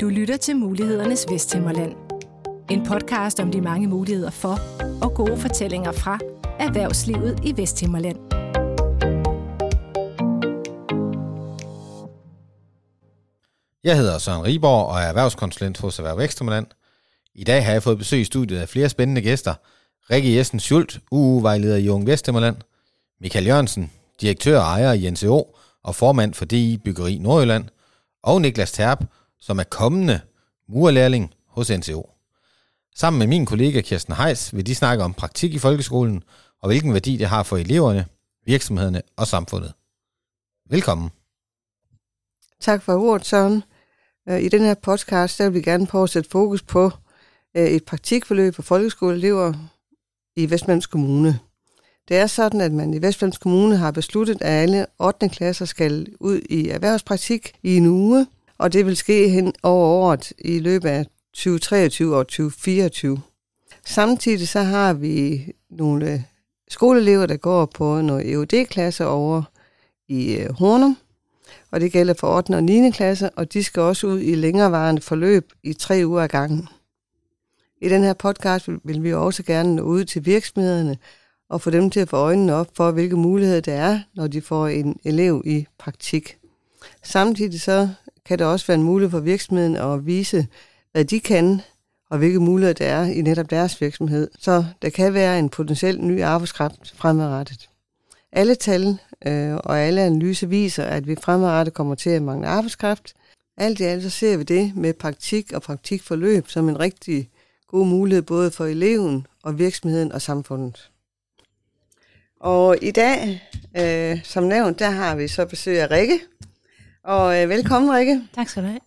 Du lytter til Mulighedernes Vesthimmerland. En podcast om de mange muligheder for og gode fortællinger fra erhvervslivet i Vesthimmerland. Jeg hedder Søren Riborg og er erhvervskonsulent hos Erhverv Ekstremland. I dag har jeg fået besøg i studiet af flere spændende gæster. Rikke Jessen Schult, UU-vejleder i Ung Vesthimmerland. Michael Jørgensen, direktør og ejer i NCO og formand for DI Byggeri Nordjylland. Og Niklas Terp, som er kommende murlærling hos NCO. Sammen med min kollega Kirsten Heis vil de snakke om praktik i folkeskolen og hvilken værdi det har for eleverne, virksomhederne og samfundet. Velkommen. Tak for ordet, Søren. Øh, I den her podcast, der vil vi gerne prøve at sætte fokus på øh, et praktikforløb for folkeskoleelever i Vestmands Kommune. Det er sådan, at man i Vestmands Kommune har besluttet, at alle 8. klasser skal ud i erhvervspraktik i en uge, og det vil ske hen over året i løbet af 2023 og 2024. Samtidig så har vi nogle skoleelever, der går på nogle EUD-klasser over i øh, Hornum, og det gælder for 8. og 9. klasse, og de skal også ud i længerevarende forløb i tre uger ad gangen. I den her podcast vil vi også gerne nå ud til virksomhederne og få dem til at få øjnene op for, hvilke muligheder der er, når de får en elev i praktik. Samtidig så kan det også være en mulighed for virksomheden at vise, hvad de kan, og hvilke muligheder der er i netop deres virksomhed. Så der kan være en potentiel ny arbejdskraft fremadrettet. Alle tal øh, og alle analyser viser, at vi fremadrettet kommer til at mangle arbejdskraft. Alt i alt så ser vi det med praktik og praktikforløb som en rigtig god mulighed både for eleven og virksomheden og samfundet. Og i dag, øh, som nævnt, der har vi så besøg af Rikke. Og øh, velkommen, Rikke. Tak skal du have.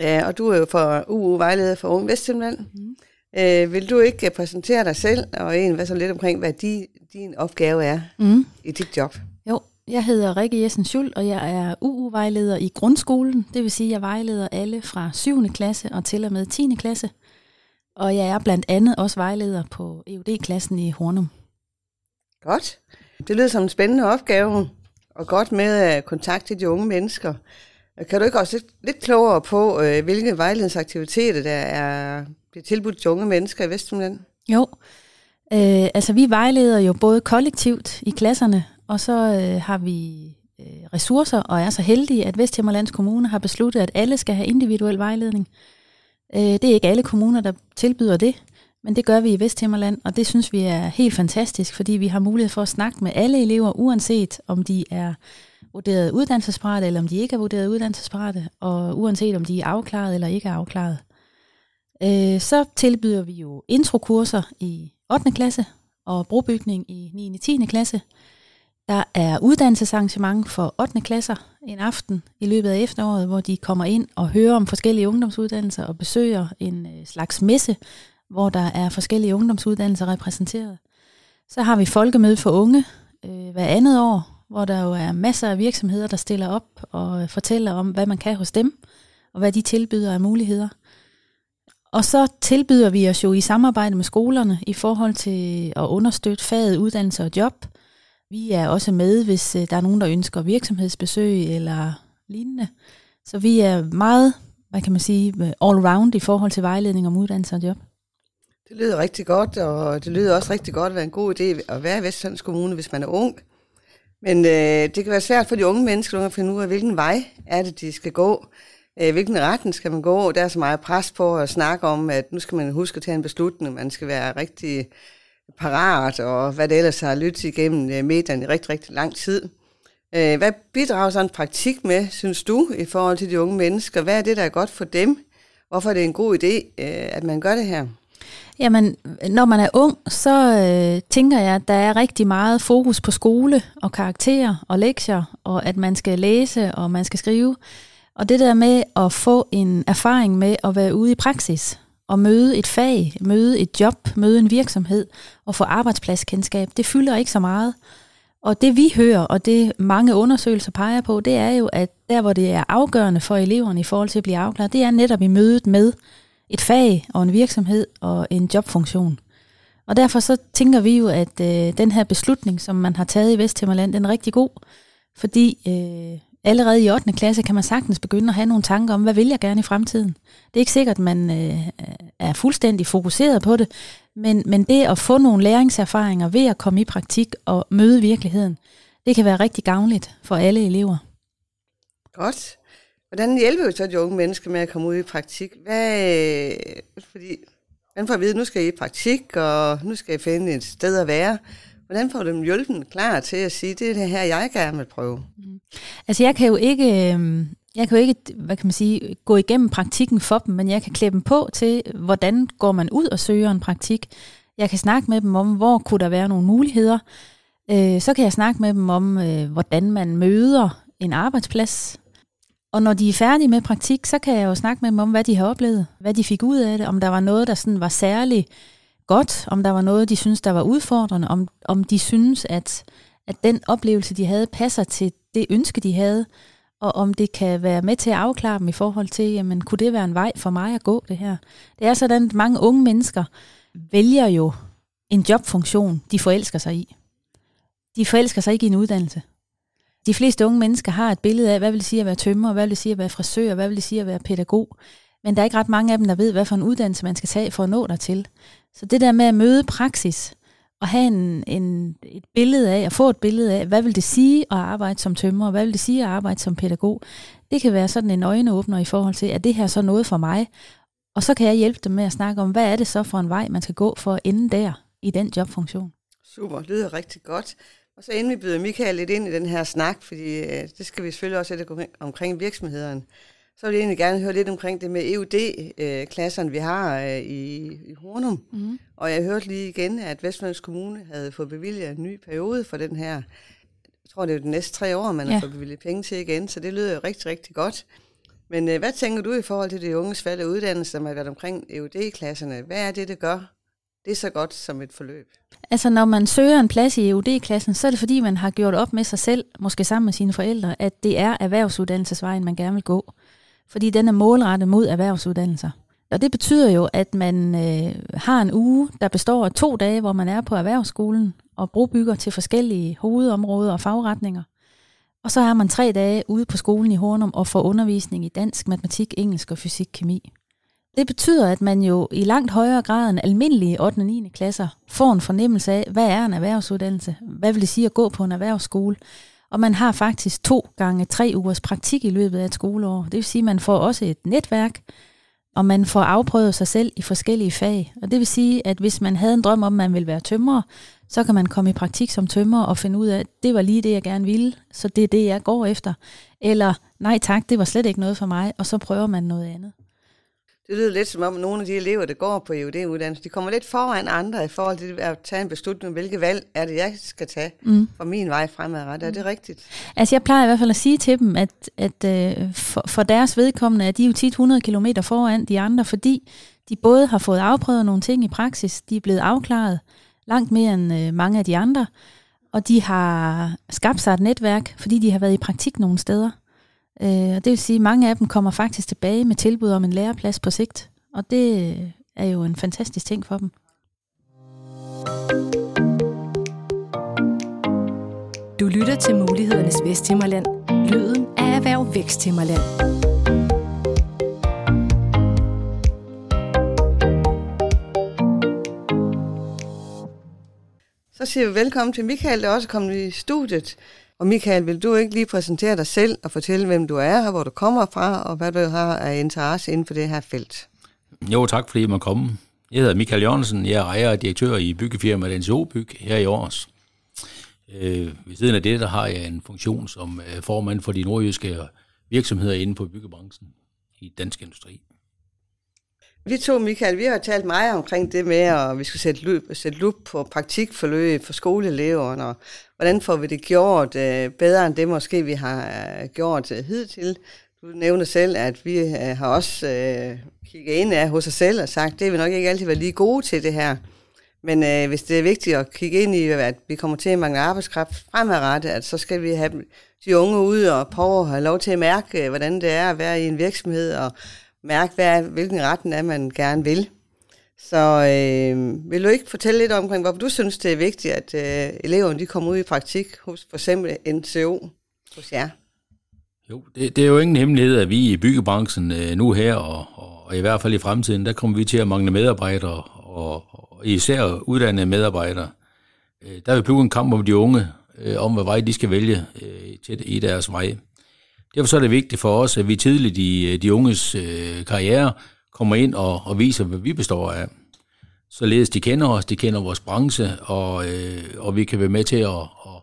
Ja, og du er jo for UU-vejleder for Ung Vestjylland. Mm. Øh, vil du ikke præsentere dig selv, og en hvad så lidt omkring, hvad de, din opgave er mm. i dit job? Jo, jeg hedder Rikke Jessen Schuld, og jeg er UU-vejleder i grundskolen. Det vil sige, at jeg vejleder alle fra 7. klasse og til og med 10. klasse. Og jeg er blandt andet også vejleder på EUD-klassen i Hornum. Godt. Det lyder som en spændende opgave, og godt med øh, at kontakte de unge mennesker. Kan du ikke også lidt, lidt klogere på, øh, hvilke vejledningsaktiviteter der er bliver tilbudt til unge mennesker i Vestjylland? Jo, øh, altså vi vejleder jo både kollektivt i klasserne, og så øh, har vi øh, ressourcer, og er så heldige, at Vesthimmerlands Kommune har besluttet, at alle skal have individuel vejledning. Øh, det er ikke alle kommuner, der tilbyder det, men det gør vi i Vesthimmerland, og det synes vi er helt fantastisk, fordi vi har mulighed for at snakke med alle elever, uanset om de er vurderet uddannelsesparate, eller om de ikke er vurderet uddannelsesparate, og uanset om de er afklaret eller ikke er afklaret. Øh, så tilbyder vi jo introkurser i 8. klasse og brobygning i 9. og 10. klasse. Der er uddannelsesarrangement for 8. klasser en aften i løbet af efteråret, hvor de kommer ind og hører om forskellige ungdomsuddannelser og besøger en øh, slags messe, hvor der er forskellige ungdomsuddannelser repræsenteret. Så har vi folkemøde for unge øh, hver andet år, hvor der jo er masser af virksomheder, der stiller op og fortæller om, hvad man kan hos dem, og hvad de tilbyder af muligheder. Og så tilbyder vi os jo i samarbejde med skolerne i forhold til at understøtte faget uddannelse og job. Vi er også med, hvis øh, der er nogen, der ønsker virksomhedsbesøg eller lignende. Så vi er meget, hvad kan man sige, øh, all round i forhold til vejledning om uddannelse og job. Det lyder rigtig godt, og det lyder også rigtig godt at være en god idé at være i Vestjyllands Kommune, hvis man er ung. Men øh, det kan være svært for de unge mennesker at finde ud af, hvilken vej er det, de skal gå. Øh, hvilken retning skal man gå? Der er så meget pres på at snakke om, at nu skal man huske at tage en beslutning. Man skal være rigtig parat, og hvad det ellers har lyttet igennem øh, medierne i rigtig, rigtig lang tid. Øh, hvad bidrager sådan en praktik med, synes du, i forhold til de unge mennesker? Hvad er det, der er godt for dem? Hvorfor er det en god idé, øh, at man gør det her? Jamen, når man er ung, så øh, tænker jeg, at der er rigtig meget fokus på skole og karakterer og lektier, og at man skal læse og man skal skrive. Og det der med at få en erfaring med at være ude i praksis, og møde et fag, møde et job, møde en virksomhed og få arbejdspladskendskab, det fylder ikke så meget. Og det vi hører, og det mange undersøgelser peger på, det er jo, at der hvor det er afgørende for eleverne i forhold til at blive afklaret, det er netop i mødet med et fag og en virksomhed og en jobfunktion. Og derfor så tænker vi jo, at øh, den her beslutning, som man har taget i Vesthimmerland, den er rigtig god, fordi øh, allerede i 8. klasse kan man sagtens begynde at have nogle tanker om, hvad vil jeg gerne i fremtiden. Det er ikke sikkert, at man øh, er fuldstændig fokuseret på det, men, men det at få nogle læringserfaringer ved at komme i praktik og møde virkeligheden, det kan være rigtig gavnligt for alle elever. Godt. Hvordan hjælper vi så de unge mennesker med at komme ud i praktik? Hvad, fordi man får at vide, at nu skal I i praktik, og nu skal I finde et sted at være. Hvordan får du dem hjulpen klar til at sige, det er det her, jeg gerne vil prøve? Mm. Altså jeg kan jo ikke, øhm, jeg kan jo ikke, hvad kan man sige, gå igennem praktikken for dem, men jeg kan klæde dem på til, hvordan går man ud og søger en praktik. Jeg kan snakke med dem om, hvor kunne der være nogle muligheder. Øh, så kan jeg snakke med dem om, øh, hvordan man møder en arbejdsplads. Og når de er færdige med praktik, så kan jeg jo snakke med dem om, hvad de har oplevet, hvad de fik ud af det, om der var noget, der sådan var særligt godt, om der var noget, de synes der var udfordrende, om, om de synes, at, at den oplevelse, de havde, passer til det ønske, de havde, og om det kan være med til at afklare dem i forhold til, jamen, kunne det være en vej for mig at gå det her? Det er sådan, at mange unge mennesker vælger jo en jobfunktion, de forelsker sig i. De forelsker sig ikke i en uddannelse. De fleste unge mennesker har et billede af, hvad vil det sige at være tømmer, hvad vil det sige at være frisør, hvad vil det sige at være pædagog. Men der er ikke ret mange af dem, der ved, hvad for en uddannelse man skal tage for at nå dertil. Så det der med at møde praksis, og have en, en, et billede af, at få et billede af, hvad vil det sige at arbejde som tømrer, hvad vil det sige at arbejde som pædagog, det kan være sådan en øjenåbner i forhold til, at det her så noget for mig? Og så kan jeg hjælpe dem med at snakke om, hvad er det så for en vej, man skal gå for at ende der i den jobfunktion. Super, det lyder rigtig godt. Og så inden vi byder Michael lidt ind i den her snak, fordi øh, det skal vi selvfølgelig også sætte omkring virksomhederne, så vil jeg egentlig gerne høre lidt omkring det med EUD-klasserne, vi har øh, i, i Hornum. Mm. Og jeg hørte lige igen, at Vestlands Kommune havde fået bevilget en ny periode for den her. Jeg tror, det er de næste tre år, man ja. har fået bevilget penge til igen, så det lyder jo rigtig, rigtig godt. Men øh, hvad tænker du i forhold til de unges valg af uddannelse, som har været omkring EUD-klasserne? Hvad er det, det gør? Det er så godt som et forløb. Altså når man søger en plads i EUD-klassen, så er det fordi, man har gjort op med sig selv, måske sammen med sine forældre, at det er erhvervsuddannelsesvejen, man gerne vil gå fordi den er målrettet mod erhvervsuddannelser. Og det betyder jo, at man øh, har en uge, der består af to dage, hvor man er på erhvervsskolen og brobygger til forskellige hovedområder og fagretninger. Og så har man tre dage ude på skolen i Hornum og får undervisning i dansk, matematik, engelsk og fysik, kemi. Det betyder, at man jo i langt højere grad end almindelige 8. og 9. klasser får en fornemmelse af, hvad er en erhvervsuddannelse? Hvad vil det sige at gå på en erhvervsskole? Og man har faktisk to gange tre ugers praktik i løbet af et skoleår. Det vil sige, at man får også et netværk, og man får afprøvet sig selv i forskellige fag. Og det vil sige, at hvis man havde en drøm om, at man ville være tømrer, så kan man komme i praktik som tømrer og finde ud af, at det var lige det, jeg gerne ville, så det er det, jeg går efter. Eller nej tak, det var slet ikke noget for mig, og så prøver man noget andet. Det lyder lidt som om, nogle af de elever, der går på EUD-uddannelse, de kommer lidt foran andre i forhold til at tage en beslutning, hvilke valg er det, jeg skal tage mm. for min vej fremadrettet. Er det rigtigt? Altså jeg plejer i hvert fald at sige til dem, at, at uh, for, for deres vedkommende er de jo tit 100 km foran de andre, fordi de både har fået afprøvet nogle ting i praksis, de er blevet afklaret langt mere end uh, mange af de andre, og de har skabt sig et netværk, fordi de har været i praktik nogle steder. Øh, og det vil sige, at mange af dem kommer faktisk tilbage med tilbud om en læreplads på sigt. Og det er jo en fantastisk ting for dem. Du lytter til Mulighedernes Vesthimmerland. Lyden af Erhverv Væksthimmerland. Så siger vi velkommen til Michael, der også er kommet i studiet. Og Michael, vil du ikke lige præsentere dig selv og fortælle, hvem du er, og hvor du kommer fra, og hvad du har af interesse inden for det her felt? Jo, tak fordi I må komme. Jeg hedder Michael Jørgensen, jeg er ejer og direktør i byggefirmaet NCO Byg her i Aarhus. Øh, ved siden af det, der har jeg en funktion som øh, formand for de nordjyske virksomheder inden på byggebranchen i dansk industri. Vi to, Michael, vi har talt meget omkring det med, at vi skal sætte lup, sætte lup på praktikforløb for skoleeleverne, og hvordan får vi det gjort uh, bedre end det måske, vi har uh, gjort uh, hidtil. Du nævner selv, at vi uh, har også uh, kigget ind af hos os selv og sagt, det vil nok ikke altid være lige gode til det her. Men uh, hvis det er vigtigt at kigge ind i, at vi kommer til at mangle arbejdskraft fremadrettet, at så skal vi have de unge ud og prøve at have lov til at mærke, uh, hvordan det er at være i en virksomhed, og mærke, hvad, hvilken retten er, man gerne vil. Så øh, vil du ikke fortælle lidt omkring, hvorfor du synes, det er vigtigt, at øh, eleverne de kommer ud i praktik hos for eksempel NCO hos jer? Jo, det, det er jo ingen hemmelighed, at vi i byggebranchen øh, nu her, og, og i hvert fald i fremtiden, der kommer vi til at mangle medarbejdere, og, og især uddannede medarbejdere. Øh, der vil blive en kamp om de unge, øh, om hvad vej de skal vælge øh, til, i deres vej. Derfor så er det vigtigt for os, at vi tidligt i øh, de unges øh, karriere kommer ind og, og viser, hvad vi består af. Således de kender os, de kender vores branche, og, øh, og vi kan være med til at, at,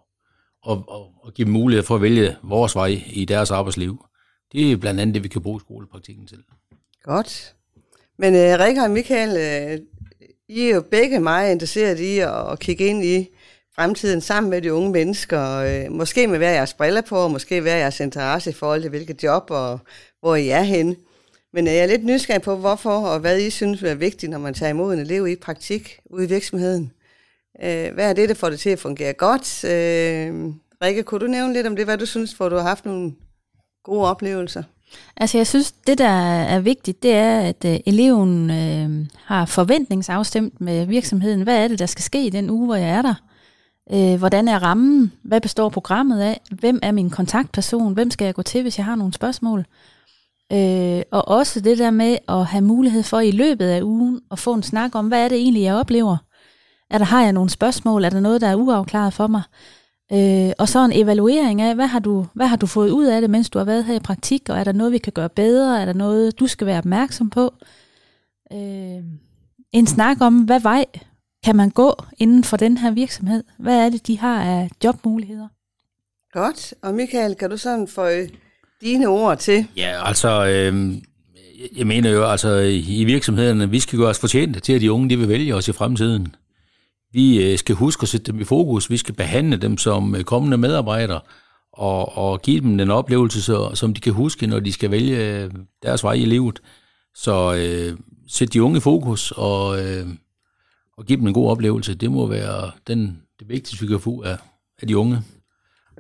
at, og, og give dem mulighed for at vælge vores vej i deres arbejdsliv. Det er blandt andet det, vi kan bruge skolepraktikken til. Godt. Men øh, Rikke og Michael, øh, I er jo begge meget interesseret i at, at kigge ind i fremtiden sammen med de unge mennesker. øh, måske med hver jeres briller på, og måske hver jeres interesse i forhold til, hvilket job og hvor I er henne. Men øh, jeg er lidt nysgerrig på, hvorfor og hvad I synes er vigtigt, når man tager imod en elev i praktik ude i virksomheden. Øh, hvad er det, der får det til at fungere godt? Øh, Rikke, kunne du nævne lidt om det, hvad du synes, hvor du har haft nogle gode oplevelser? Altså jeg synes, det der er vigtigt, det er, at øh, eleven øh, har forventningsafstemt med virksomheden. Hvad er det, der skal ske i den uge, hvor jeg er der? Øh, hvordan er rammen? Hvad består programmet af? Hvem er min kontaktperson? Hvem skal jeg gå til, hvis jeg har nogle spørgsmål? Øh, og også det der med at have mulighed for i løbet af ugen at få en snak om, hvad er det egentlig, jeg oplever? Er der, har jeg nogle spørgsmål? Er der noget, der er uafklaret for mig? Øh, og så en evaluering af, hvad har, du, hvad har du fået ud af det, mens du har været her i praktik? Og er der noget, vi kan gøre bedre? Er der noget, du skal være opmærksom på? Øh, en snak om, hvad vej kan man gå inden for den her virksomhed? Hvad er det, de har af jobmuligheder? Godt. Og Michael, kan du sådan få dine ord til? Ja, altså, øh, jeg mener jo, altså i virksomhederne, vi skal gøre os fortjente til, at de unge de vil vælge os i fremtiden. Vi øh, skal huske at sætte dem i fokus. Vi skal behandle dem som øh, kommende medarbejdere og, og give dem den oplevelse, så, som de kan huske, når de skal vælge øh, deres vej i livet. Så øh, sæt de unge i fokus og, øh, og give dem en god oplevelse. Det må være den, det vigtigste, vi kan få af, af de unge.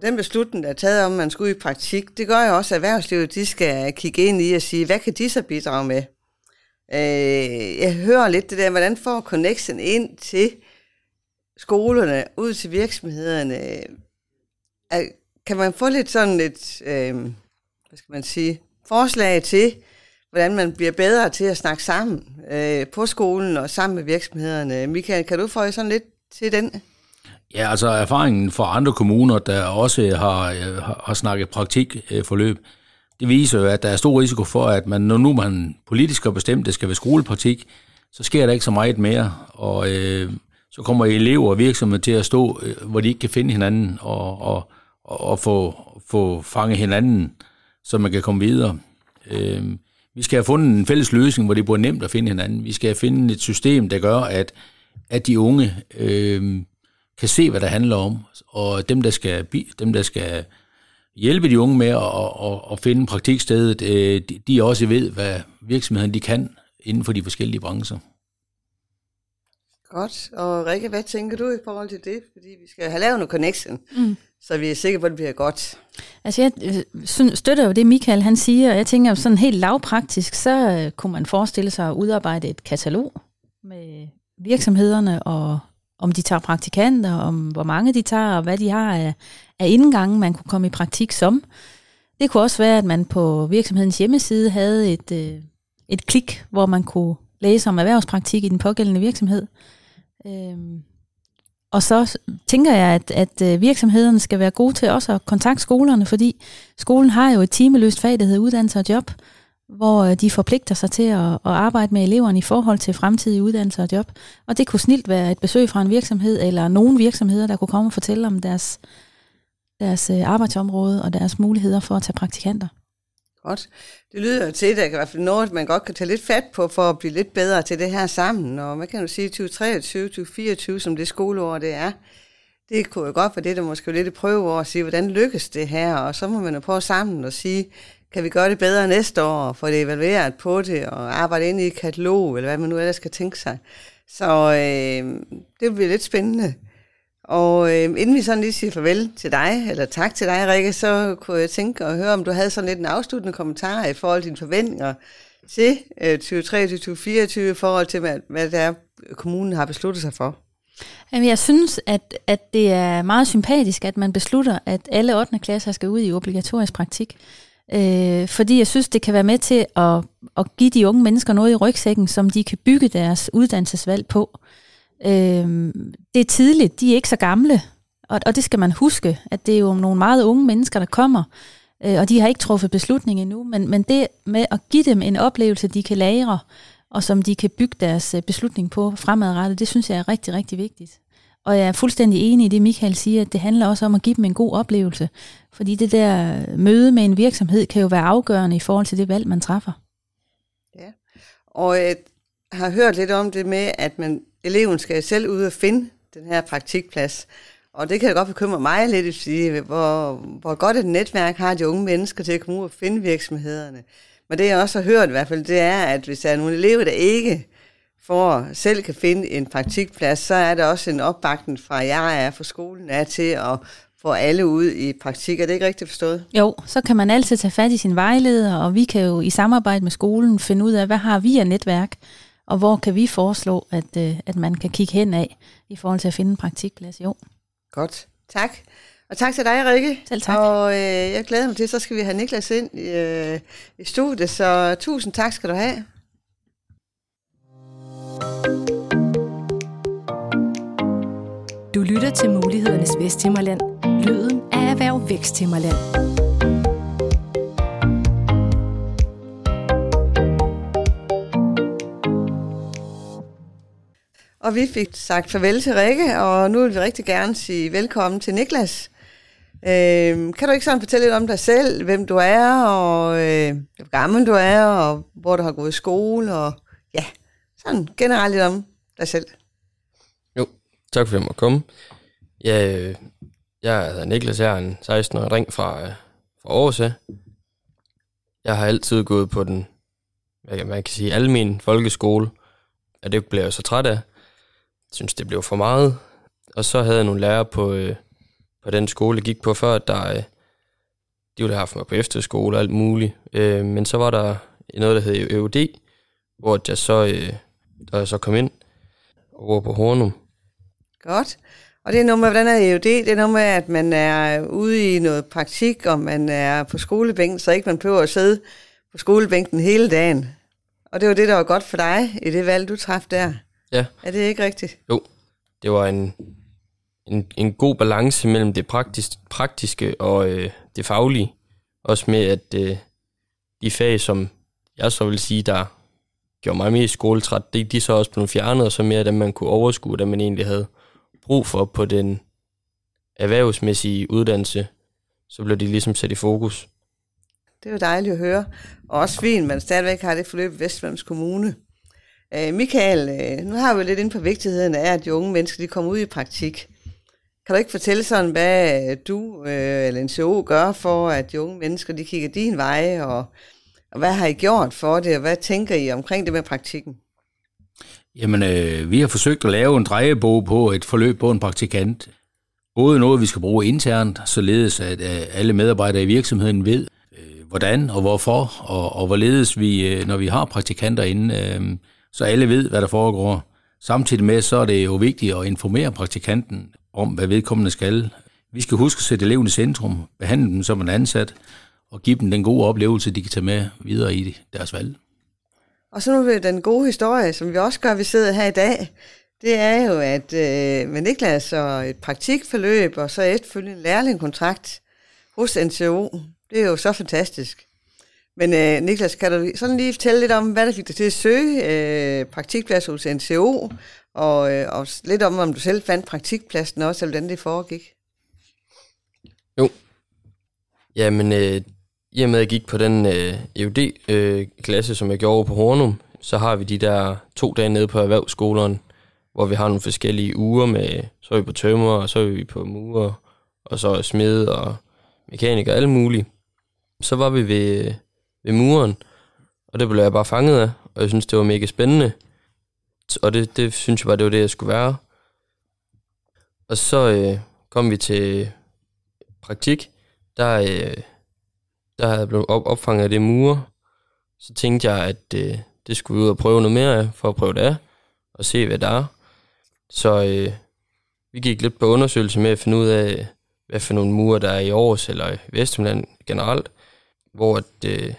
Den beslutning, der er taget om, at man skal ud i praktik, det gør jo også, at erhvervslivet de skal kigge ind i og sige, hvad kan de så bidrage med? Øh, jeg hører lidt det der, hvordan får connection ind til skolerne, ud til virksomhederne? Kan man få lidt sådan et, øh, hvad skal man sige, forslag til, hvordan man bliver bedre til at snakke sammen øh, på skolen og sammen med virksomhederne? Michael, kan du få sådan lidt til den? Ja, altså erfaringen fra andre kommuner, der også har, øh, har snakket praktikforløb, øh, det viser jo, at der er stor risiko for, at man, når nu man politisk har bestemt, at det skal være skolepraktik, så sker der ikke så meget mere, og øh, så kommer elever og virksomheder til at stå, øh, hvor de ikke kan finde hinanden og, og, og få, få fange hinanden, så man kan komme videre. Øh, vi skal have fundet en fælles løsning, hvor det bliver nemt at finde hinanden. Vi skal have fundet et system, der gør, at, at de unge øh, kan se, hvad det handler om, og dem, der skal, dem, der skal hjælpe de unge med at, at, at finde praktikstedet, øh, de, de også ved, hvad virksomheden de kan inden for de forskellige brancher. Godt. Og Rikke, hvad tænker du i forhold til det? Fordi vi skal have lavet noget connection, mm så vi er sikre på, at det bliver godt. Altså jeg øh, støtter jo det, Michael han siger, og jeg tænker sådan helt lavpraktisk, så øh, kunne man forestille sig at udarbejde et katalog med virksomhederne og om de tager praktikanter, om hvor mange de tager, og hvad de har af, af indgangen, man kunne komme i praktik som. Det kunne også være, at man på virksomhedens hjemmeside havde et, øh, et klik, hvor man kunne læse om erhvervspraktik i den pågældende virksomhed. Øhm, og så tænker jeg, at, at øh, virksomhederne skal være gode til også at kontakte skolerne, fordi skolen har jo et timeløst fag, der hedder uddannelse og job hvor øh, de forpligter sig til at, at arbejde med eleverne i forhold til fremtidige uddannelser og job. Og det kunne snilt være et besøg fra en virksomhed, eller nogle virksomheder, der kunne komme og fortælle om deres, deres øh, arbejdsområde og deres muligheder for at tage praktikanter. Godt. Det lyder til, at det kan i hvert fald noget, man godt kan tage lidt fat på, for at blive lidt bedre til det her sammen. Og hvad kan du sige, 2023, 2024, som det skoleår det er, det kunne jo godt være det, der måske lidt et prøveår at sige, hvordan lykkes det her, og så må man jo prøve sammen og sige, kan vi gøre det bedre næste år, og få det evalueret på det, og arbejde ind i et katalog, eller hvad man nu ellers skal tænke sig. Så øh, det bliver lidt spændende. Og øh, inden vi sådan lige siger farvel til dig, eller tak til dig, Rikke, så kunne jeg tænke at høre, om du havde sådan lidt en afsluttende kommentar i forhold til dine forventninger til øh, 2023-2024 i forhold til, hvad, hvad det er, kommunen har besluttet sig for. Jamen, jeg synes, at, at det er meget sympatisk, at man beslutter, at alle 8. klasser skal ud i obligatorisk praktik. øh, fordi jeg synes, det kan være med til at, at give de unge mennesker noget i rygsækken, som de kan bygge deres uddannelsesvalg på. Øh, Øh, det er tidligt, de er ikke så gamle, og, og det skal man huske, at det er jo nogle meget unge mennesker, der kommer, øh, og de har ikke truffet beslutning endnu, men, men det med at give dem en oplevelse, de kan lære, og som de kan bygge deres øh, beslutning på fremadrettet, det synes jeg er rigtig, rigtig vigtigt. Og jeg er fuldstændig enig i det, Michael siger, at det handler også om at give dem en god oplevelse. Fordi det der møde med en virksomhed kan jo være afgørende i forhold til det valg, man træffer. Ja, og jeg har hørt lidt om det med, at man, eleven skal selv ud og finde den her praktikplads. Og det kan godt bekymre mig lidt, at sige, hvor, hvor godt et netværk har de unge mennesker til at komme ud og finde virksomhederne. Men det jeg også har hørt i hvert fald, det er, at hvis der er nogle elever, der ikke for selv kan finde en praktikplads, så er der også en opbakning fra jeg er fra skolen er til at få alle ud i praktik. Er det ikke rigtigt forstået? Jo, så kan man altid tage fat i sin vejleder, og vi kan jo i samarbejde med skolen finde ud af, hvad har vi af netværk, og hvor kan vi foreslå, at, øh, at man kan kigge hen af i forhold til at finde en praktikplads. Jo. Godt. Tak. Og tak til dig, Rikke. Selv tak. Og øh, jeg glæder mig til, så skal vi have Niklas ind i, øh, i studiet, så tusind tak skal du have. Du lytter til Mulighedernes Vesthimmerland. Lyden af Erhverv Væksthimmerland. Og vi fik sagt farvel til Rikke, og nu vil vi rigtig gerne sige velkommen til Niklas. Øh, kan du ikke sådan fortælle lidt om dig selv, hvem du er, og øh, hvor gammel du er, og hvor du har gået i skole, og ja, sådan generelt lidt om dig selv. Jo, tak for at jeg måtte komme. Jeg, øh, jeg hedder Niklas, jeg er en 16-årig dreng fra, øh, fra Aarhus. Jeg har altid gået på den, hvad man kan sige, almen folkeskole, og det blev jeg så træt af. Synes, det blev for meget. Og så havde jeg nogle lærere på, øh, på den skole, jeg gik på før, der øh, de ville have haft mig på efterskole og alt muligt. Øh, men så var der noget, der hed EUD, hvor jeg så, øh, der jeg så kom ind over på Hornum. Godt. Og det er noget med, hvordan er EUD? Det er noget med, at man er ude i noget praktik, og man er på skolebænken, så ikke man prøver at sidde på skolebænken hele dagen. Og det var det, der var godt for dig i det valg, du træffede der. Ja. Er det ikke rigtigt? Jo, det var en, en, en god balance mellem det praktisk, praktiske og øh, det faglige. Også med, at øh, de fag, som jeg så vil sige, der gjorde mig mest skoletræt, de, de så også blev fjernet, og så mere dem, man kunne overskue, dem man egentlig havde brug for på den erhvervsmæssige uddannelse, så blev de ligesom sat i fokus. Det er jo dejligt at høre. Og også fint, man stadigvæk har det forløb i Vestlands Kommune. Øh, Michael, øh, nu har vi lidt ind på vigtigheden af, at de unge mennesker de kommer ud i praktik. Kan du ikke fortælle sådan, hvad øh, du øh, eller NCO gør for, at de unge mennesker de kigger din vej, og, og hvad har I gjort for det, og hvad tænker I omkring det med praktikken? Jamen, øh, vi har forsøgt at lave en drejebog på et forløb på en praktikant. Både noget, vi skal bruge internt, således at øh, alle medarbejdere i virksomheden ved, øh, hvordan og hvorfor, og, og hvorledes vi, øh, når vi har praktikanter inde, øh, så alle ved, hvad der foregår. Samtidig med, så er det jo vigtigt at informere praktikanten om, hvad vedkommende skal. Vi skal huske at sætte eleven i centrum, behandle dem som en ansat, og give dem den gode oplevelse, de kan tage med videre i deres valg. Og så nu ved den gode historie, som vi også gør, vi sidder her i dag, det er jo, at øh, med Niklas så et praktikforløb, og så efterfølgende en lærlingkontrakt hos NCO, det er jo så fantastisk. Men øh, Niklas, kan du sådan lige fortælle lidt om, hvad der fik dig til at søge øh, praktikplads hos NCO, og, øh, og lidt om, om du selv fandt praktikpladsen også, eller hvordan det foregik? Jo. Jamen, øh, i og med at jeg gik på den øh, EUD-klasse, øh, som jeg gjorde på Hornum, så har vi de der to dage nede på erhvervsskolen, hvor vi har nogle forskellige uger med, så er vi på tømmer, og så er vi på murer, og så er smed og mekaniker og alle mulige. Så var vi ved, ved muren, og det blev jeg bare fanget af, og jeg synes, det var mega spændende. Og det, det synes jeg bare, det var det, jeg skulle være. Og så øh, kom vi til praktik. Der, øh, der havde jeg blevet op, opfanget af det mure. Så tænkte jeg, at øh, det skulle vi ud og prøve noget mere af, for at prøve det af, og se, hvad der er. Så øh, vi gik lidt på undersøgelse med at finde ud af, hvad for nogle mure der er i Aarhus eller i Vestjylland generelt. hvor at, øh,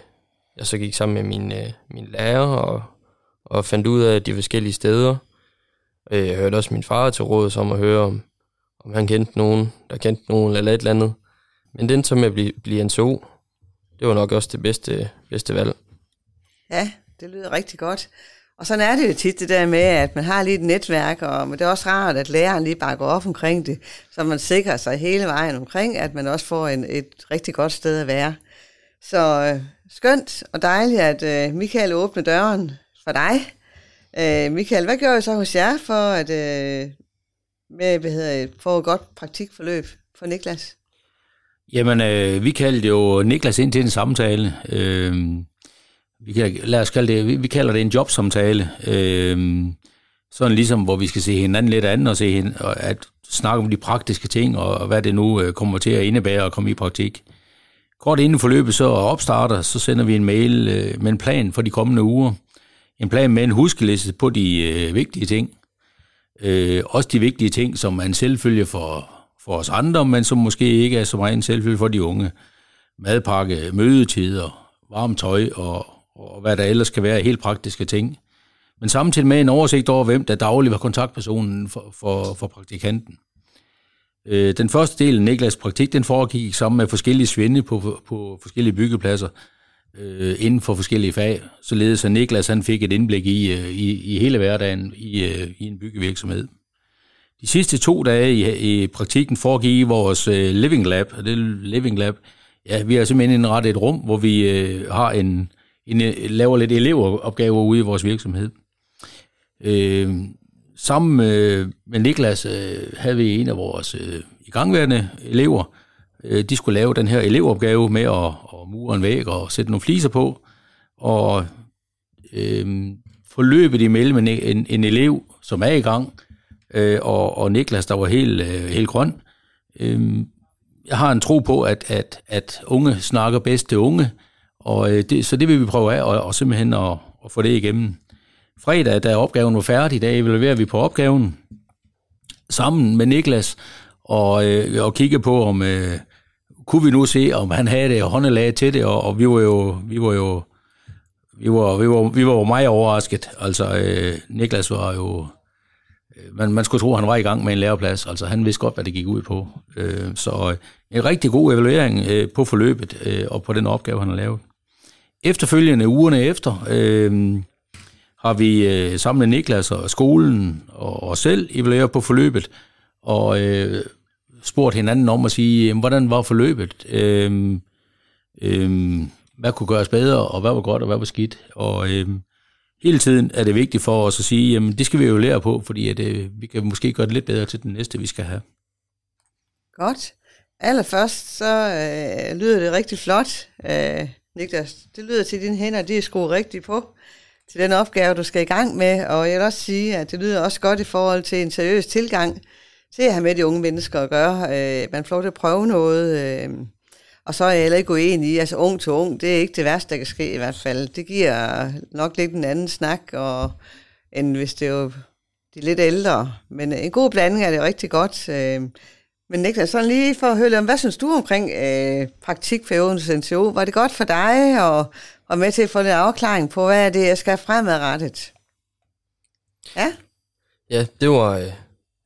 jeg så gik sammen med min, øh, min lærer og, og fandt ud af de forskellige steder. Øh, jeg hørte også min far til råd om at høre, om, om han kendte nogen, der kendte nogen eller et eller andet. Men den som jeg blive, blive NCO, det var nok også det bedste, bedste valg. Ja, det lyder rigtig godt. Og sådan er det jo tit det der med, at man har lige et netværk, og men det er også rart, at læreren lige bare går op omkring det, så man sikrer sig hele vejen omkring, at man også får en, et rigtig godt sted at være. Så øh, skønt og dejligt, at øh, Michael åbner døren for dig. Øh, Michael, hvad gør I så hos jer for at øh, med, hvad hedder, få et godt praktikforløb for Niklas? Jamen, øh, vi kaldte jo Niklas ind til en samtale. Øh, vi kan, lad os kalde det, vi, vi kalder det en jobsamtale. Øh, sådan ligesom, hvor vi skal se hinanden lidt an og se hin, og at snakke om de praktiske ting, og, og hvad det nu øh, kommer til at indebære at komme i praktik. Kort inden forløbet så opstarter, så sender vi en mail øh, med en plan for de kommende uger. En plan med en huskeliste på de øh, vigtige ting. Øh, også de vigtige ting, som man selvfølge for, for os andre, men som måske ikke er så meget en selvfølge for de unge. Madpakke, mødetider, varmt tøj og, og hvad der ellers kan være helt praktiske ting. Men samtidig med en oversigt over, hvem der dagligt var kontaktpersonen for, for, for praktikanten. Øh, den første del, Niklas praktik, den foregik sammen med forskellige svinde på, på forskellige byggepladser øh, inden for forskellige fag, således at Niklas han fik et indblik i, øh, i, i hele hverdagen i, øh, i en byggevirksomhed. De sidste to dage i, i praktikken foregik i vores øh, Living Lab, og det Living Lab, ja, vi har simpelthen indrettet et rum, hvor vi øh, har en, en, laver lidt elevopgaver ude i vores virksomhed. Øh, sammen med, med Niklas øh, havde vi en af vores øh, igangværende elever. Øh, de skulle lave den her elevopgave med at, at mure en væg og sætte nogle fliser på. Og øh, forløbet imellem en, en, en elev, som er i gang, øh, og, og Niklas, der var helt, øh, helt grøn. Øh, jeg har en tro på, at, at, at unge snakker bedst til unge, og øh, det, så det vil vi prøve af, og, og simpelthen at, at få det igennem. Fredag, da opgaven var færdig, der evaluerer vi på opgaven sammen med Niklas, og, øh, og kigge på, om øh, kunne vi nu se, om han havde det håndelag til det, og, og vi var jo, vi var jo vi var, vi var, vi var jo meget overrasket. Altså, øh, Niklas var jo... Øh, man, man skulle tro, at han var i gang med en læreplads. Altså, han vidste godt, hvad det gik ud på. Øh, så øh, en rigtig god evaluering øh, på forløbet øh, og på den opgave, han har lavet. Efterfølgende ugerne efter øh, har vi øh, sammen med Niklas og skolen og os selv evalueret på forløbet og øh, spurgt hinanden om at sige, hvordan var forløbet? Øh, øh, hvad kunne gøres bedre, og hvad var godt, og hvad var skidt? Og øh, hele tiden er det vigtigt for os at sige, jamen det skal vi jo lære på, fordi at, øh, vi kan måske gøre det lidt bedre til den næste, vi skal have. Godt. Allerførst, så øh, lyder det rigtig flot, øh, Niklas. Det lyder til, at dine hænder de er skruet rigtigt på til den opgave, du skal i gang med. Og jeg vil også sige, at det lyder også godt i forhold til en seriøs tilgang til at have med de unge mennesker at gøre. Øh, man får lov til at prøve noget. Øh, og så er jeg heller ikke uenig i, altså ung til ung, det er ikke det værste, der kan ske i hvert fald. Det giver nok lidt en anden snak, og, end hvis det er jo de lidt ældre. Men en god blanding er det rigtig godt. Øh, men Niklas, sådan lige for at høre om, hvad synes du omkring øh, praktikperioden hos NCO? Var det godt for dig, og var med til at få lidt afklaring på, hvad er det, jeg skal fremadrettet? Ja? Ja, det var, øh,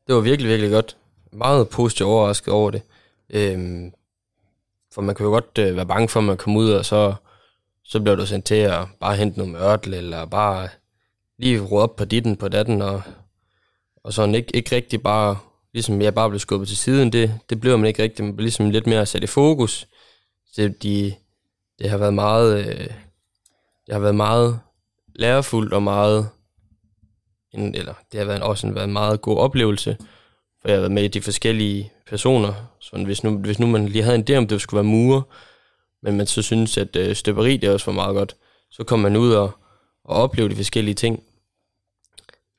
det var virkelig, virkelig godt. Meget positivt overrasket over det. Øhm, for man kan jo godt øh, være bange for, at man kommer ud, og så, så bliver du sendt til at bare hente noget mørtel, eller bare lige råde op på ditten på datten, og, og sådan ikke, ikke rigtig bare ligesom jeg bare blev skubbet til siden, det, det blev man ikke rigtig, man blev ligesom lidt mere sat i fokus. Så de, det har været meget, øh, det har været meget lærerfuldt og meget, en, eller det har været også en, været en meget god oplevelse, for jeg har været med i de forskellige personer, så hvis nu, hvis nu man lige havde en idé om, det skulle være mure, men man så synes, at øh, støberi det også var meget godt, så kom man ud og, og opleve de forskellige ting.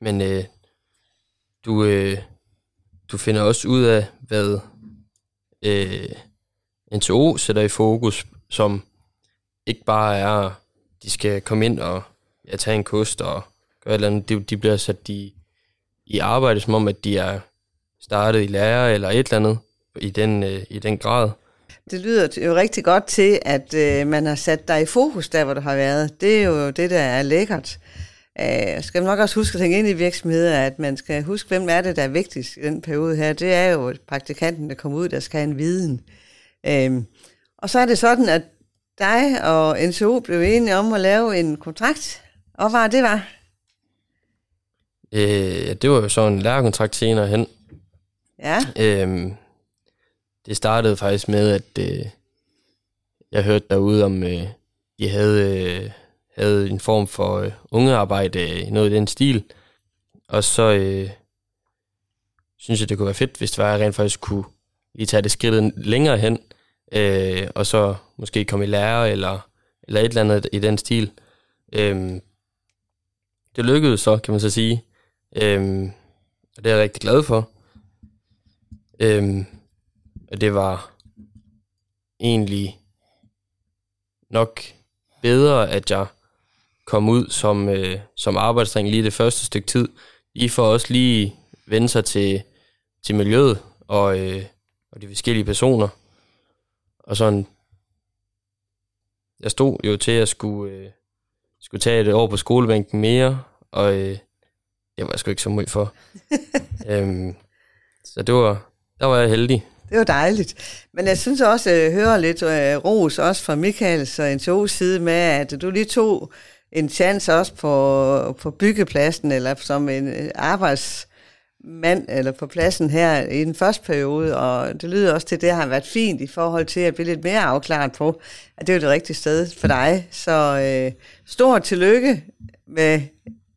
Men øh, du, øh, du finder også ud af, hvad øh, NTO sætter i fokus, som ikke bare er, de skal komme ind og ja, tage en kost og gøre et eller andet. De, de bliver sat i, i arbejde, som om at de er startet i lærer eller et eller andet i den, øh, i den grad. Det lyder jo rigtig godt til, at øh, man har sat dig i fokus der, hvor du har været. Det er jo det, der er lækkert. Øh, skal man nok også huske at tænke ind i virksomheder, at man skal huske, hvem er det, der er vigtigst i den periode her. Det er jo praktikanten, der kommer ud, der skal have en viden. Øh, og så er det sådan, at dig og NCO blev enige om at lave en kontrakt. Og hvad det var? Øh, det var jo så en lærerkontrakt senere hen. Ja. Øhm, det startede faktisk med, at øh, jeg hørte derude om, øh, de havde, øh, havde en form for øh, ungearbejde øh, i noget i den stil. Og så øh, synes jeg, det kunne være fedt, hvis det var, at jeg rent faktisk kunne lige tage det skridt længere hen, øh, og så måske komme i lære, eller, eller et eller andet i den stil. Øh, det lykkedes så, kan man så sige. Øh, og det er jeg rigtig glad for. Øh, og det var egentlig nok bedre, at jeg kom ud som, øh, som arbejdsdreng lige det første stykke tid. I for også lige vende sig til, til miljøet og, øh, og de forskellige personer. Og sådan, jeg stod jo til at skulle, øh, skulle tage et år på skolebænken mere, og øh, det var jeg sgu ikke så meget for. øhm, så det var, der var jeg heldig. Det var dejligt. Men jeg synes også, at jeg hører lidt uh, ros også fra Michaels og NTO's side med, at du lige tog en chance også på, på byggepladsen, eller som en øh, arbejdsmand, eller på pladsen her i den første periode, og det lyder også til, at det har været fint i forhold til at blive lidt mere afklaret på, at det er det rigtige sted for dig. Så uh, stort tillykke med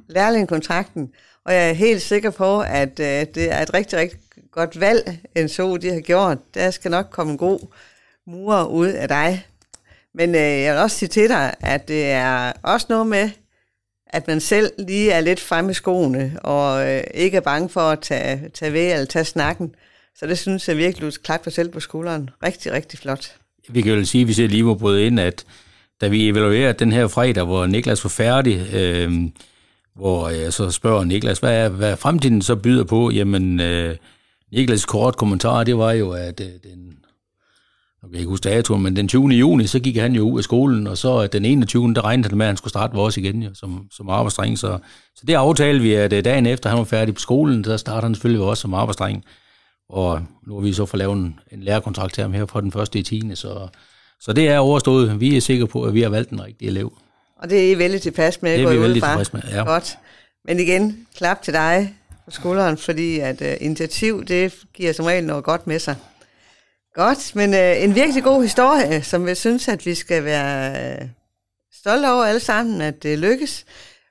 lærlingkontrakten, og jeg er helt sikker på, at uh, det er et rigtig, rigtig godt valg, en så de har gjort. Der skal nok komme en god murer ud af dig. Men øh, jeg vil også sige til dig, at det er også noget med, at man selv lige er lidt fremme i skoene, og øh, ikke er bange for at tage, tage ved eller tage snakken. Så det synes jeg virkelig, du klart dig selv på skulderen. Rigtig, rigtig flot. Vi kan jo sige, hvis vi lige må bryde ind, at da vi evaluerede den her fredag, hvor Niklas var færdig, øh, hvor jeg så spørger Niklas, hvad er, hvad fremtiden så byder på? Jamen, øh, Niklas kort kommentar, det var jo, at øh, den, jeg kan ikke huske datoen, men den 20. juni, så gik han jo ud af skolen, og så den 21. der regnede han med, at han skulle starte vores igen jo, som, som arbejdsdreng. Så, så det aftalte vi, at øh, dagen efter han var færdig på skolen, så startede han selvfølgelig også som arbejdsdreng. Og nu har vi så fået lavet en, en lærerkontrakt til ham her fra den første i 10. Så, så det er overstået. Vi er sikre på, at vi har valgt den rigtige elev. Og det er I vældig tilpas med? Det er vi vældig tilpas med, ja. Godt. Men igen, klap til dig på skulderen, fordi at uh, initiativ, det giver som regel noget godt med sig. Godt, men øh, en virkelig god historie, som jeg synes, at vi skal være øh, stolte over alle sammen, at det lykkes.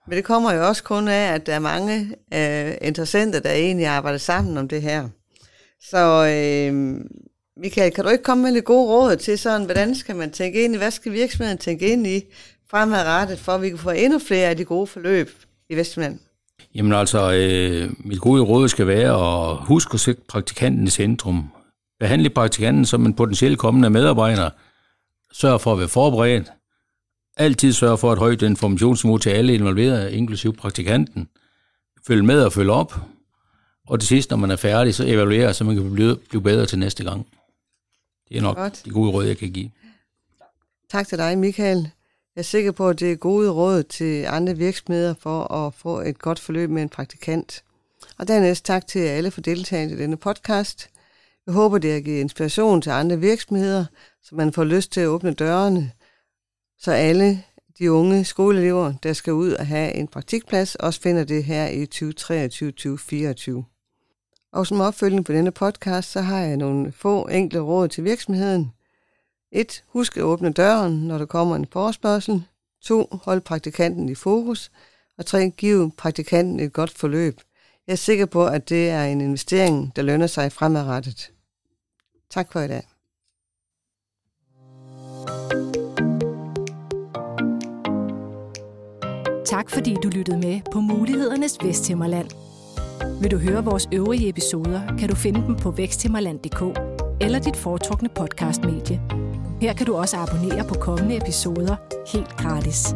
Men det kommer jo også kun af, at der er mange øh, interessenter, der egentlig arbejder sammen om det her. Så øh, Michael, kan du ikke komme med lidt gode råd til sådan, hvordan skal man tænke ind i, hvad skal virksomheden tænke ind i fremadrettet, for at vi kan få endnu flere af de gode forløb i Vestjylland? Jamen altså, øh, mit gode råd skal være at huske at sætte praktikanten i centrum. Behandle praktikanten som en potentielt kommende medarbejder. Sørg for at være forberedt. Altid sørg for et højt informationsniveau til alle involverede, inklusive praktikanten. Følg med og følg op. Og det sidste, når man er færdig, så evaluere, så man kan blive, blive bedre til næste gang. Det er nok Godt. de gode råd, jeg kan give. Tak til dig, Michael. Jeg er sikker på, at det er gode råd til andre virksomheder for at få et godt forløb med en praktikant. Og dernæst tak til alle for deltagelsen i denne podcast. Jeg håber, det har givet inspiration til andre virksomheder, så man får lyst til at åbne dørene, så alle de unge skoleelever, der skal ud og have en praktikplads, også finder det her i 2023-2024. Og som opfølging på denne podcast, så har jeg nogle få enkle råd til virksomheden – 1. Husk at åbne døren, når der kommer en forespørgsel. 2. Hold praktikanten i fokus. Og 3. Giv praktikanten et godt forløb. Jeg er sikker på, at det er en investering, der lønner sig fremadrettet. Tak for i dag. Tak fordi du lyttede med på Mulighedernes Vesthimmerland. Vil du høre vores øvrige episoder, kan du finde dem på væksthimmerland.dk eller dit foretrukne podcastmedie. Her kan du også abonnere på kommende episoder helt gratis.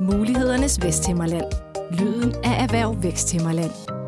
Mulighedernes Vesthimmerland. Lyden af Erhverv Væksthimmerland.